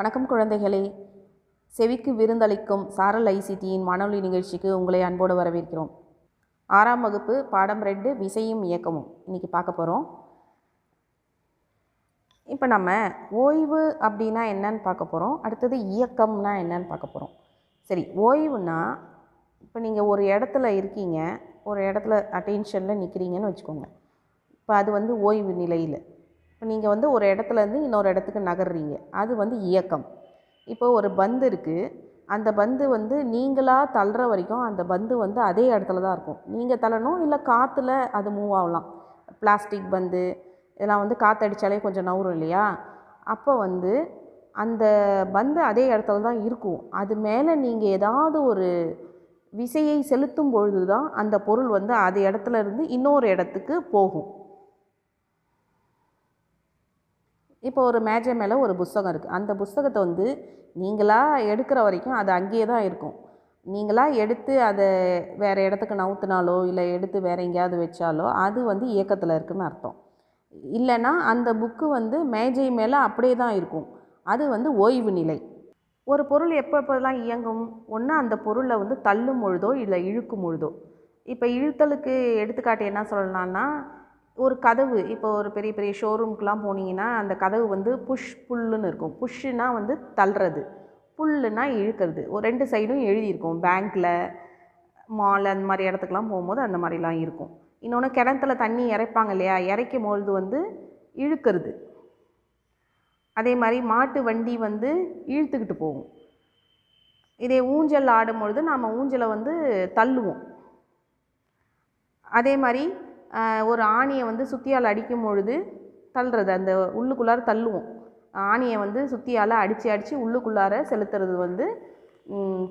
வணக்கம் குழந்தைகளே. செவிக்கு விருந்தளிக்கும் சாரல் ஐசிடியின் வானொலி நிகழ்ச்சிக்கு உங்களை அன்போடு வரவேற்கிறோம். ஆறாம் வகுப்பு பாடம் ரெண்டு விசையும் இயக்கமும். இன்றைக்கி பார்க்க போகிறோம் இப்போ நம்ம ஓய்வு அப்படின்னா என்னன்னு பார்க்க போகிறோம் அடுத்தது இயக்கம்னா என்னன்னு பார்க்க போகிறோம் சரி ஓய்வுனா இப்போ நீங்கள் ஒரு இடத்துல இருக்கீங்க. ஒரு இடத்துல அட்டென்ஷனில் நிற்கிறீங்கன்னு வச்சுக்கோங்க. இப்போ அது வந்து ஓய்வு நிலையில். இப்போ நீங்கள் வந்து ஒரு இடத்துலேருந்து இன்னொரு இடத்துக்கு நகர்றீங்க. அது வந்து இயக்கம். இப்போ ஒரு பந்து இருக்குது அந்த பந்து வந்து நீங்களாக தள்ளுற வரைக்கும் அந்த பந்து வந்து அதே இடத்துல தான் இருக்கும். நீங்கள் தள்ளணும் இல்லை காற்றுல அது மூவ் ஆகலாம். பிளாஸ்டிக் பந்து இதெல்லாம் வந்து காற்றடிச்சாலே கொஞ்சம் நவுறும் இல்லையா? அப்போ வந்து அந்த பந்து அதே இடத்துல தான் இருக்கும். அது மேலே நீங்கள் ஏதாவது ஒரு விசையை செலுத்தும் பொழுது தான் அந்த பொருள் வந்து அது இடத்துல இருந்து இன்னொரு இடத்துக்கு போகும். இப்போ ஒரு மேஜை மேலே ஒரு புஸ்தகம் இருக்குது அந்த புஸ்தகத்தை வந்து நீங்களாக எடுக்கிற வரைக்கும் அது அங்கேயே தான் இருக்கும். நீங்களாக எடுத்து அதை வேறு இடத்துக்கு நவுத்தினாலோ இல்லை எடுத்து வேறு எங்கேயாவது வச்சாலோ அது வந்து இயக்கத்தில் இருக்குதுன்னு அர்த்தம். இல்லைன்னா அந்த புக்கு வந்து மேஜை மேலே அப்படியே தான் இருக்கும். அது வந்து ஓய்வு நிலை. ஒரு பொருள் எப்போ எப்போதெல்லாம் இயங்கும்? ஒன்று அந்த பொருளை வந்து தள்ளும் பொழுதோ இல்லை இழுக்கும் பொழுதோ? இப்போ இழுத்தலுக்கு எடுத்துக்காட்டு என்ன சொல்லலாம்னா ஒரு கதவு இப்போ ஒரு பெரிய பெரிய ஷோரூம்க்கெலாம் போனீங்கன்னா அந்த கதவு வந்து புஷ் புல்லுன்னு இருக்கும். புஷ்ஷுனா வந்து தள்ளுறது. புல்லுனா இழுக்கிறது. ஒரு ரெண்டு சைடும் எழுதியிருக்கும். பேங்க்கில் மால் அந்த மாதிரி இடத்துக்குலாம் போகும்போது அந்த மாதிரிலாம் இருக்கும். இன்னொன்று கிணத்துல தண்ணி இறைப்பாங்க இல்லையா? இறைக்கும் பொழுது வந்து இழுக்கிறது. அதே மாதிரி மாட்டு வண்டி வந்து இழுத்துக்கிட்டு போகும். இதே ஊஞ்சல் ஆடும் பொழுது நாம் ஊஞ்சலை வந்து தள்ளுவோம். அதே மாதிரி ஒரு ஆணியை வந்து சுத்தியால் அடிக்கும் பொழுது தள்ளுறது. அந்த உள்ளுக்குள்ளார தள்ளுவோம். ஆணியை வந்து சுத்தியால் அடித்து அடித்து உள்ளுக்குள்ளார செலுத்துறது வந்து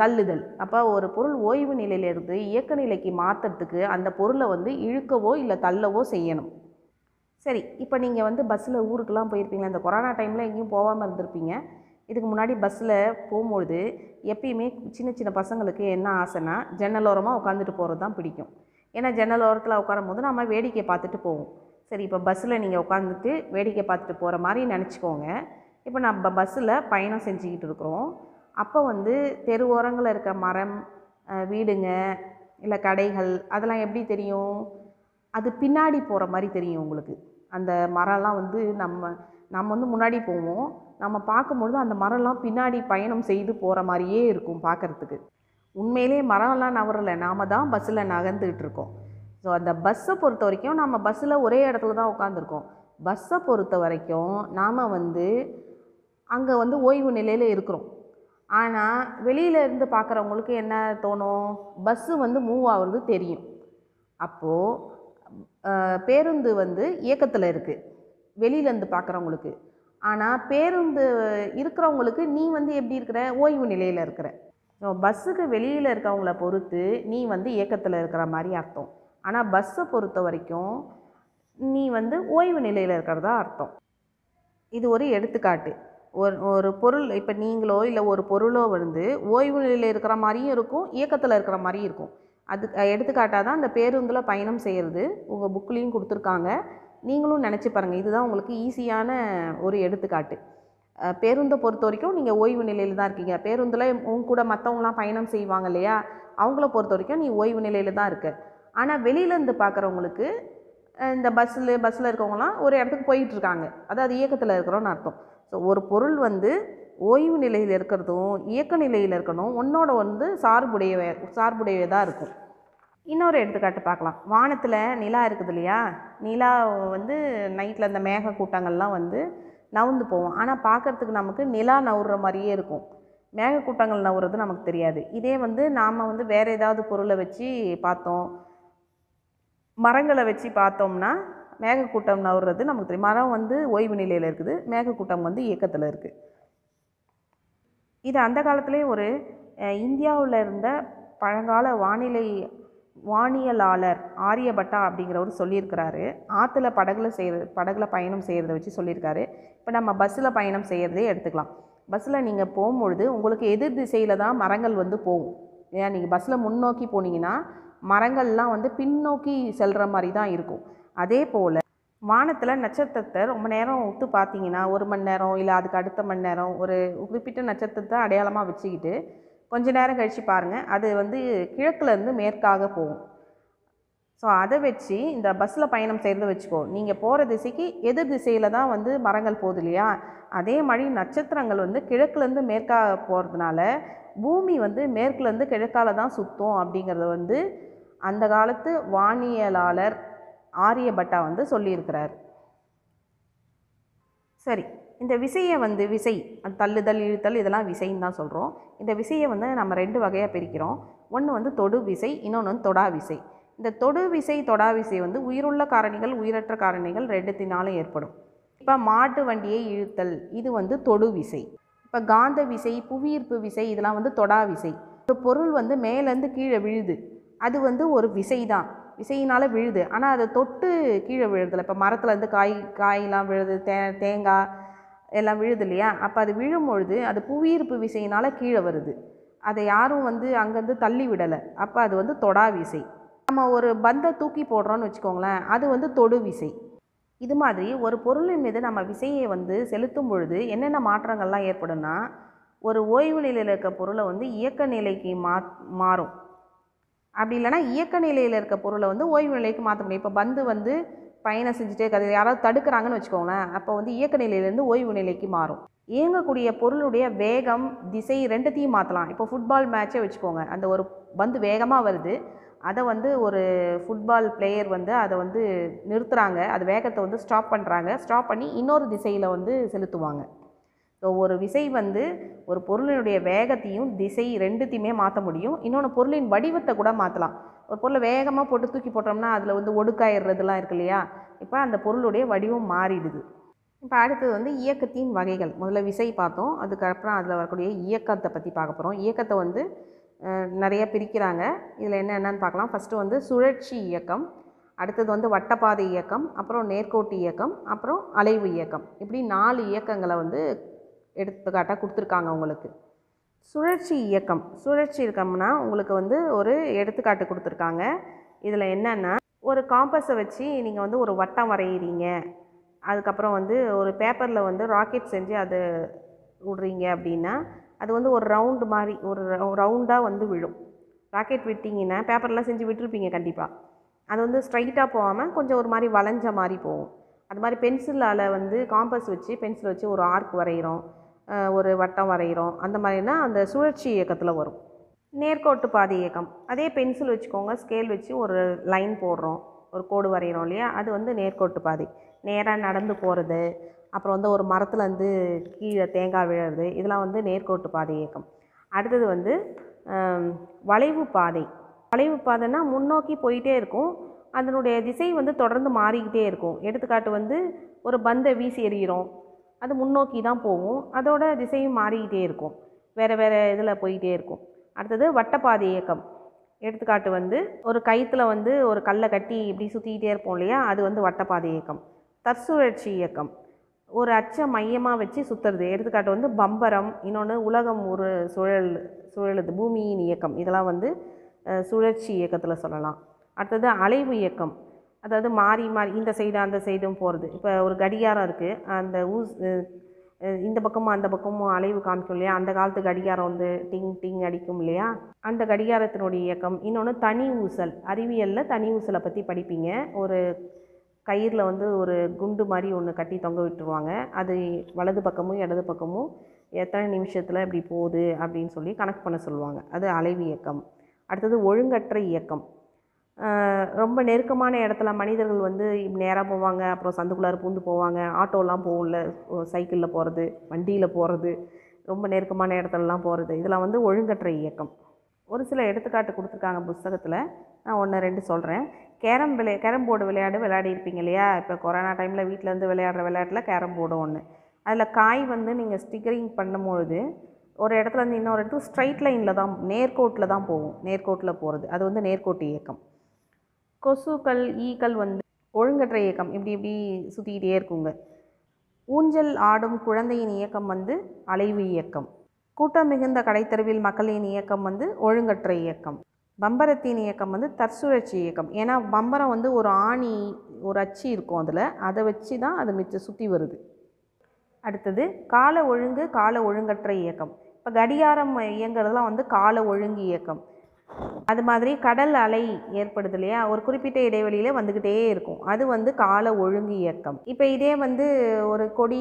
தள்ளுதல். அப்போ ஒரு பொருள் ஓய்வு நிலையிலிருந்து இயக்க நிலைக்கு மாற்றுறதுக்கு அந்த பொருளை வந்து இழுக்கவோ இல்லை தள்ளவோ செய்யணும். சரி இப்போ நீங்கள் வந்து பஸ்ஸில் ஊருக்கெலாம் போயிருப்பீங்களா? இந்த கொரோனா டைமில் எங்கேயும் போகாமல் இருந்திருப்பீங்க. இதுக்கு முன்னாடி பஸ்ஸில் போகும்பொழுது எப்பயுமே சின்ன சின்ன பசங்களுக்கு என்ன ஆசைனா ஜன்னலோரமாக உட்காந்துட்டு போகிறது தான் பிடிக்கும். ஏன்னா ஜன்னல் ஓரத்தில் உட்காரும் போது நம்ம வேடிக்கை பார்த்துட்டு போவோம். சரி இப்போ பஸ்ஸில் நீங்கள் உட்காந்துட்டு வேடிக்கை பார்த்துட்டு போகிற மாதிரி நினச்சிக்கோங்க. இப்போ நம்ம பஸ்ஸில் பயணம் செஞ்சுக்கிட்டு இருக்கிறோம். அப்போ வந்து தெரு ஓரங்களில் இருக்க மரம் வீடுங்க இல்லை கடைகள் அதெல்லாம் எப்படி தெரியும்? அது பின்னாடி போகிற மாதிரி தெரியும் உங்களுக்கு. அந்த மரம்லாம் வந்து நம்ம நம்ம வந்து முன்னாடி போவோம். நம்ம பார்க்கும்பொழுது அந்த மரம்லாம் பின்னாடி பயணம் செய்து போகிற மாதிரியே இருக்கும் பார்க்குறதுக்கு. உண்மையிலே மரம்லாம் நவரலை நாம் தான் பஸ்ஸில் நகர்ந்துக்கிட்டு இருக்கோம். ஸோ அந்த பஸ்ஸை பொறுத்த வரைக்கும் நம்ம பஸ்ஸில் ஒரே இடத்துல தான் உட்காந்துருக்கோம் பஸ்ஸை பொறுத்த வரைக்கும் நாம் வந்து அங்கே வந்து ஓய்வு நிலையில் இருக்கிறோம். ஆனால் வெளியில் இருந்து பார்க்குறவங்களுக்கு என்ன தோணும்? பஸ்ஸு வந்து மூவ் ஆகுறது தெரியும். அப்போது பேருந்து வந்து இயக்கத்தில் இருக்குது வெளியிலேருந்து பார்க்குறவங்களுக்கு ஆனால் பேருந்து இருக்கிறவங்களுக்கு நீ வந்து எப்படி இருக்கிற? ஓய்வு நிலையில் இருக்கிற. ஸோ பஸ்ஸுக்கு வெளியில் இருக்கவங்கள பொறுத்து நீ வந்து இயக்கத்தில் இருக்கிற மாதிரி அர்த்தம். ஆனால் பஸ்ஸை பொறுத்த வரைக்கும் நீ வந்து ஓய்வு நிலையில் இருக்கிறதா அர்த்தம். இது ஒரு எடுத்துக்காட்டு. ஒரு ஒரு பொருள் இப்போ நீங்களோ இல்லை ஒரு பொருளோ வந்து ஓய்வு நிலையில் இருக்கிற மாதிரியும் இருக்கும் இயக்கத்தில் இருக்கிற மாதிரியும் இருக்கும். அது எடுத்துக்காட்டாக தான் அந்த பேருந்தில் பயணம் செய்கிறது உங்கள் புக்லேயும் கொடுத்துருக்காங்க. நீங்களும் நினச்சி பாருங்கள் இதுதான் உங்களுக்கு ஈஸியான ஒரு எடுத்துக்காட்டு. பேருந்தை பொறுத்த வரைக்கும் நீங்கள் ஓய்வு நிலையில் தான் இருக்கீங்க. பேருந்தில் உங்க கூட மற்றவங்களாம் பயணம் செய்வாங்க இல்லையா? அவங்கள பொறுத்த வரைக்கும் நீ ஓய்வு நிலையில் தான் இருக்க. ஆனால் வெளியிலேருந்து பார்க்குறவங்களுக்கு இந்த பஸ்ஸில் பஸ்ஸில் இருக்கவங்களாம் ஒரு இடத்துக்கு போயிட்டுருக்காங்க அதாவது இயக்கத்தில் இருக்கிறோன்னு அர்த்தம். ஸோ ஒரு பொருள் வந்து ஓய்வு நிலையில் இருக்கிறதும் இயக்க நிலையில் இருக்கணும் உன்னோட வந்து சார்புடைய சார்புடையதாக இருக்கும். இன்னொரு எடுத்துக்காட்டு பார்க்கலாம். வானத்தில் நிலா இருக்குது இல்லையா? நிலா வந்து நைட்டில் அந்த மேக கூட்டங்கள்லாம் வந்து நவுந்து போவோம். ஆனால் பார்க்குறதுக்கு நமக்கு நிலா நவுற மாதிரியே இருக்கும். மேகக்கூட்டங்கள் நவுறது நமக்கு தெரியாது. இதே வந்து நாம் வந்து வேறு ஏதாவது பொருளை வச்சு பார்த்தோம். மரங்களை வச்சு பார்த்தோம்னா மேகக்கூட்டம் நவுறது நமக்கு தெரியும். மரம் வந்து ஓய்வு நிலையில் இருக்குது. மேகக்கூட்டம் வந்து இயக்கத்தில் இருக்குது இது அந்த காலத்துலேயே ஒரு இந்தியாவில் இருந்த பழங்கால வானிலை வானியலாளர் ஆரியபட்டா அப்படிங்கிறவர் சொல்லியிருக்கிறாரு. ஆற்றுல படகுல செய்கிறது படகுல பயணம் செய்கிறத வச்சு சொல்லியிருக்காரு. இப்போ நம்ம பஸ்ஸில் பயணம் செய்கிறதே எடுத்துக்கலாம். பஸ்ஸில் நீங்கள் போகும்பொழுது உங்களுக்கு எதிர் திசையில் தான் மரங்கள் வந்து போகும். ஏன் நீங்கள் பஸ்ஸில் முன்னோக்கி போனீங்கன்னா மரங்கள்லாம் வந்து பின்னோக்கி செல்கிற மாதிரி தான் இருக்கும். அதே போல் வானத்தில் நட்சத்திரத்தை ரொம்ப நேரம் உத்து பார்த்தீங்கன்னா ஒரு மணி நேரம் இல்லை அதுக்கு அடுத்த மணி நேரம் ஒரு குறிப்பிட்ட நட்சத்திரத்தை அடையாளமாக வச்சுக்கிட்டு கொஞ்ச நேரம் கழித்து பாருங்கள் அது வந்து கிழக்குலேருந்து மேற்காக போகும். ஸோ அதை வச்சு இந்த பஸ்ஸில் பயணம் செய்கிறத வச்சுக்கோ. நீங்கள் போகிற திசைக்கு எதிர் திசையில் தான் வந்து மரங்கள் போகுது இல்லையா? அதே மாதிரி நட்சத்திரங்கள் வந்து கிழக்குலேருந்து மேற்காக போகிறதுனால பூமி வந்து மேற்குலேருந்து கிழக்கால தான் சுற்றும் அப்படிங்கிறத வந்து அந்த காலத்து வானியலாளர் ஆரியபட்டா வந்து சொல்லியிருக்கிறார். சரி. இந்த விசையை வந்து விசை தள்ளுதல் இழுத்தல் இதெல்லாம் விசைன்னு தான் சொல்கிறோம் இந்த விசையை வந்து நம்ம ரெண்டு வகையாக பிரிக்கிறோம். ஒன்று வந்து தொடு விசை இன்னொன்று வந்து தொடா விசை. இந்த தொடு விசை தொடா விசை வந்து உயிருள்ள காரணிகள் உயிரற்ற காரணிகள் ரெண்டுத்தினாலும் ஏற்படும். இப்போ மாட்டு வண்டியை இழுத்தல் இது வந்து தொடு விசை. இப்போ காந்த விசை புவியீர்ப்பு விசை இதெல்லாம் வந்து தொடா விசை. ஒரு பொருள் வந்து மேலேருந்து கீழே விழுது. அது வந்து ஒரு விசை தான் விசையினால் விழுது. ஆனால் அதை தொட்டு கீழே விழுதலை இப்போ மரத்துலேருந்து காய் காயெலாம் விழுது தே தேங்காய் எல்லாம் விழுது இல்லையா? அப்போ அது விழும் பொழுது அது புவியீர்ப்பு விசையினால் கீழே வருது. அதை யாரும் வந்து அங்கேருந்து தள்ளி விடலை. அப்போ அது வந்து தொடா விசை. நம்ம ஒரு பந்தை தூக்கி போடுறோன்னு வச்சுக்கோங்களேன் அது வந்து தொடு விசை. இது மாதிரி ஒரு பொருளின் மீது நம்ம விசையை வந்து செலுத்தும் பொழுது என்னென்ன மாற்றங்கள்லாம் ஏற்படும்னா ஒரு ஓய்வு நிலையில் இருக்க பொருளை வந்து இயக்க நிலைக்கு மா மாறும். அப்படி இல்லைன்னா இயக்க நிலையில் இருக்க பொருளை வந்து ஓய்வு நிலைக்கு மாற்ற முடியும். இப்போ பந்து வந்து பயணம் செஞ்சுட்டே இருக்காது. யாராவது தடுக்கிறாங்கன்னு வச்சுக்கோங்களேன். அப்போ வந்து இயக்க நிலையிலேருந்து ஓய்வு நிலைக்கு மாறும். இயங்கக்கூடிய பொருளுடைய வேகம் திசை ரெண்டுத்தையும் மாற்றலாம் இப்போ ஃபுட்பால் மேட்சே வச்சுக்கோங்க. அந்த ஒரு பந்து வேகமாக வருது. அதை வந்து ஒரு ஃபுட்பால் பிளேயர் வந்து அதை வந்து நிறுத்துகிறாங்க அது வேகத்தை வந்து ஸ்டாப் பண்ணுறாங்க ஸ்டாப் பண்ணி இன்னொரு திசையில் வந்து செலுத்துவாங்க. ஸோ ஒரு விசை வந்து ஒரு பொருளினுடைய வேகத்தையும் திசை ரெண்டுத்தையுமே மாற்ற முடியும். இன்னொன்று பொருளின் வடிவத்தை கூட மாற்றலாம் ஒரு பொருளை வேகமாக போட்டு தூக்கி போட்டோம்னா அதில் வந்து ஒடுக்காயிடுறதுலாம் இருக்கு இல்லையா? இப்போ அந்த பொருளுடைய வடிவம் மாறிடுது. இப்போ அடுத்தது வந்து இயக்கத்தின் வகைகள். முதல்ல விசை பார்த்தோம். அதுக்கப்புறம் அதில் வரக்கூடிய இயக்கத்தை பற்றி பார்க்க போகிறோம் இயக்கத்தை வந்து நிறைய பிரிக்கிறாங்க. இதில் என்ன என்னன்னு பார்க்கலாம். ஃபஸ்ட்டு வந்து சுழற்சி இயக்கம். அடுத்தது வந்து வட்டப்பாதை இயக்கம். அப்புறம் நேர்கோட்டு இயக்கம். அப்புறம் அலைவு இயக்கம். இப்படி நாலு இயக்கங்களை வந்து எடுத்துக்காட்டாக கொடுத்துருக்காங்க உங்களுக்கு சுழற்சி இயக்கம். சுழற்சி இயக்கம்னா உங்களுக்கு வந்து ஒரு எடுத்துக்காட்டு கொடுத்துருக்காங்க. இதில் என்னென்னா ஒரு காம்பஸை வச்சு நீங்கள் வந்து ஒரு வட்டம் வரைகிறீங்க அதுக்கப்புறம் வந்து ஒரு பேப்பரில் வந்து ராக்கெட் செஞ்சு அதை விடுறீங்க அப்படின்னா அது வந்து ஒரு ரவுண்டு மாதிரி ஒரு ரவுண்டாக வந்து விழும். ராக்கெட் விட்டிங்கன்னா பேப்பர்லாம் செஞ்சு விட்டுருப்பீங்க கண்டிப்பாக அது வந்து ஸ்ட்ரைட்டாக போகாமல் கொஞ்சம் ஒரு மாதிரி வளைஞ்ச மாதிரி போகும். அது மாதிரி பென்சிலால் வந்து காம்பஸ் வச்சு பென்சில் வச்சு ஒரு ஆர்க் வரைகிறோம் ஒரு வட்டம் வரைகிறோம் அந்த மாதிரினா அந்த சுழற்சி இயக்கத்தில் வரும். நேர்கோட்டு பாதை இயக்கம். அதே பென்சில் வச்சுக்கோங்க. ஸ்கேல் வச்சு ஒரு லைன் போடுறோம். ஒரு கோடு வரைகிறோம் இல்லையா? அது வந்து நேர்கோட்டு பாதை. நேராக நடந்து போகிறது அப்புறம் வந்து ஒரு மரத்துலேருந்து கீழே தேங்காய் விழுறது. இதெல்லாம் வந்து நேர்கோட்டு பாதை இயக்கம். அடுத்தது வந்து வளைவு பாதை. வளைவு பாதைன்னா முன்னோக்கி போயிட்டே இருக்கும். அதனுடைய திசை வந்து தொடர்ந்து மாறிக்கிட்டே இருக்கும். எடுத்துக்காட்டு வந்து ஒரு பந்தை வீசி எறிகிறோம். அது முன்னோக்கி தான் போகும். அதோட திசையும் மாறிக்கிட்டே இருக்கும். வேறு வேறு இதில் போயிட்டே இருக்கும். அடுத்தது வட்டப்பாதை இயக்கம். எடுத்துக்காட்டு வந்து ஒரு கயிற்றுல வந்து ஒரு கல்லை கட்டி இப்படி சுற்றிக்கிட்டே இருப்போம் இல்லையா? அது வந்து வட்டப்பாதை இயக்கம். தற்சுழற்சி இயக்கம். ஒரு அச்சை மையமாக வச்சு சுற்றுறது எடுத்துக்காட்டு வந்து பம்பரம் இன்னொன்று உலகம் ஒரு சுழல் சுழலுது பூமியின் இயக்கம். இதெல்லாம் வந்து சுழற்சி இயக்கத்தில் சொல்லலாம். அடுத்தது அலைவு இயக்கம். அதாவது மாறி மாறி இந்த சைடு அந்த சைடும் போகிறது இப்போ ஒரு கடிகாரம் இருக்குது அந்த ஊஸ் இந்த பக்கமும் அந்த பக்கமும் அலைவு காமிக்கும் இல்லையா? அந்த காலத்து கடிகாரம் வந்து டிங் டிங் அடிக்கும் இல்லையா? அந்த கடிகாரத்தினுடைய இயக்கம். இன்னொன்று தனி ஊசல். அறிவியலில் தனி ஊசலை பற்றி படிப்பீங்க. ஒரு கயிறில் வந்து ஒரு குண்டு மாதிரி ஒன்று கட்டி தொங்க விட்டுருவாங்க. அது வலது பக்கமும் இடது பக்கமும் எத்தனை நிமிஷத்தில் இப்படி போகுது அப்படின்னு சொல்லி கணக்கு பண்ண சொல்லுவாங்க. அது அலைவு இயக்கம். அடுத்தது ஒழுங்கற்ற இயக்கம். ரொம்ப நெருக்கமான இடத்துல மனிதர்கள் வந்து நேராக போவாங்க. அப்புறம் சந்துக்குள்ளார பூந்து போவாங்க. ஆட்டோலாம் போகும்ல. சைக்கிளில் போகிறது வண்டியில் போகிறது ரொம்ப நெருக்கமான இடத்துலலாம் போகிறது இதெல்லாம் வந்து ஒழுங்கற்ற இயக்கம். ஒரு சில எடுத்துக்காட்டு கொடுத்துருக்காங்க புஸ்தகத்தில். நான் ஒன்று ரெண்டு சொல்கிறேன் கேரம் விளையா கேரம் போர்டு விளையாடு விளையாடி இருப்பீங்க இல்லையா? இப்போ கொரோனா டைமில் வீட்டிலேருந்து விளையாடுற விளையாட்டில் கேரம் போர்டு ஒன்று அதில் காய் வந்து நீங்கள் ஸ்டிக்கரிங் பண்ணும்பொழுது ஒரு இடத்துலேருந்து இன்னொரு இடத்துக்கு ஸ்ட்ரைட் லைனில் தான் நேர்கோட்டில் தான் போகும். நேர்கோட்டில் போகிறது அது வந்து நேர்கோட்டு இயக்கம். கொசுக்கள் ஈக்கள் வந்து ஒழுங்கற்ற இயக்கம் இப்படி இப்படி சுற்றிக்கிட்டே இருக்குங்க. ஊஞ்சல் ஆடும் குழந்தையின் இயக்கம் வந்து அலைவு இயக்கம். கூட்டம் மிகுந்த கடைத்தெருவில் மக்களின் இயக்கம் வந்து ஒழுங்கற்ற இயக்கம். பம்பரத்தின் இயக்கம் வந்து தற்சுழற்சி இயக்கம். ஏன்னா பம்பரம் வந்து ஒரு ஆணி ஒரு அச்சு இருக்கும் அதில். அதை வச்சு தான் அது மிச்சம் சுற்றி வருது. அடுத்தது கால ஒழுங்கு கால ஒழுங்கற்ற இயக்கம். இப்போ கடிகாரம் இயங்குறதுலாம் வந்து கால ஒழுங்கு இயக்கம். அது மாதிரி கடல் அலை ஏற்படுது இல்லையா? ஒரு குறிப்பிட்ட இடைவெளியில் வந்துக்கிட்டே இருக்கும். அது வந்து கால ஒழுங்கு இயக்கம். இப்போ இதே வந்து ஒரு கொடி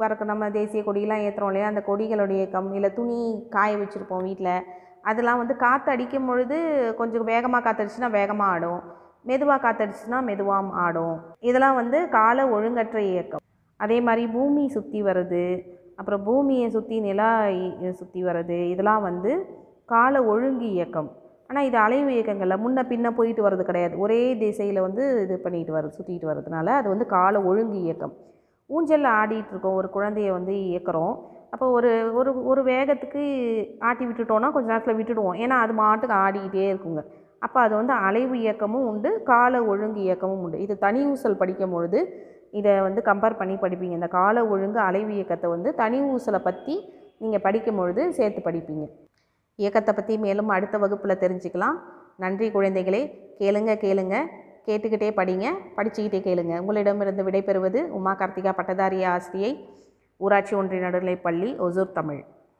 பறக்க நம்ம தேசிய கொடியெலாம் ஏற்றுறோம் இல்லையா? அந்த கொடிகளுடைய இயக்கம் இல்லை துணி காய வச்சுருப்போம் வீட்டில் அதெல்லாம் வந்து காற்று அடிக்கும் பொழுது கொஞ்சம் வேகமாக காற்றடிச்சுன்னா வேகமாக ஆடும். மெதுவாக காற்றடிச்சுன்னா மெதுவாக ஆடும். இதெல்லாம் வந்து கால ஒழுங்கற்ற இயக்கம். அதே மாதிரி பூமி சுற்றி வர்றது அப்புறம் பூமியை சுற்றி நிலா சுற்றி வர்றது இதெல்லாம் வந்து கால ஒழுங்கு இயக்கம். ஆனால் இது அலைவு இயக்கங்களில் முன்ன பின்ன போயிட்டு வர்றது கிடையாது. ஒரே திசையில் வந்து இது பண்ணிட்டு வருது சுற்றிட்டு வர்றதுனால அது வந்து கால ஒழுங்கு இயக்கம். ஊஞ்சலில் ஆடிட்டு இருக்கோம். ஒரு குழந்தைய வந்து இயக்குறோம். அப்போ ஒரு ஒரு ஒரு வேகத்துக்கு ஆட்டி விட்டுட்டோன்னா கொஞ்ச நேரத்தில் விட்டுடுவோம். ஏன்னா அது மாட்டுக்கு ஆடிக்கிட்டே இருக்குங்க. அப்போ அது வந்து அலைவு இயக்கமும் உண்டு கால ஒழுங்கு இயக்கமும் உண்டு. இது தனி ஊசல் படிக்கும் பொழுது இதை வந்து கம்பேர் பண்ணி படிப்பீங்க. இந்த கால ஒழுங்கு அலைவு இயக்கத்தை வந்து தனி ஊசலை பற்றி நீங்கள் படிக்கும் பொழுது சேர்த்து படிப்பீங்க. இயக்கத்தை பற்றி மேலும் அடுத்த வகுப்பில் தெரிஞ்சுக்கலாம். நன்றி குழந்தைகளே. கேளுங்க கேளுங்க. கேட்டுக்கிட்டே படிங்க. படிச்சுக்கிட்டே கேளுங்க. உங்களிடமிருந்து விடைபெறுவது உமா கார்த்திகா பட்டதாரி ஆசிரியை ஊராட்சி ஒன்றிய நடுநிலைப்பள்ளி ஒசூர் தமிழ்.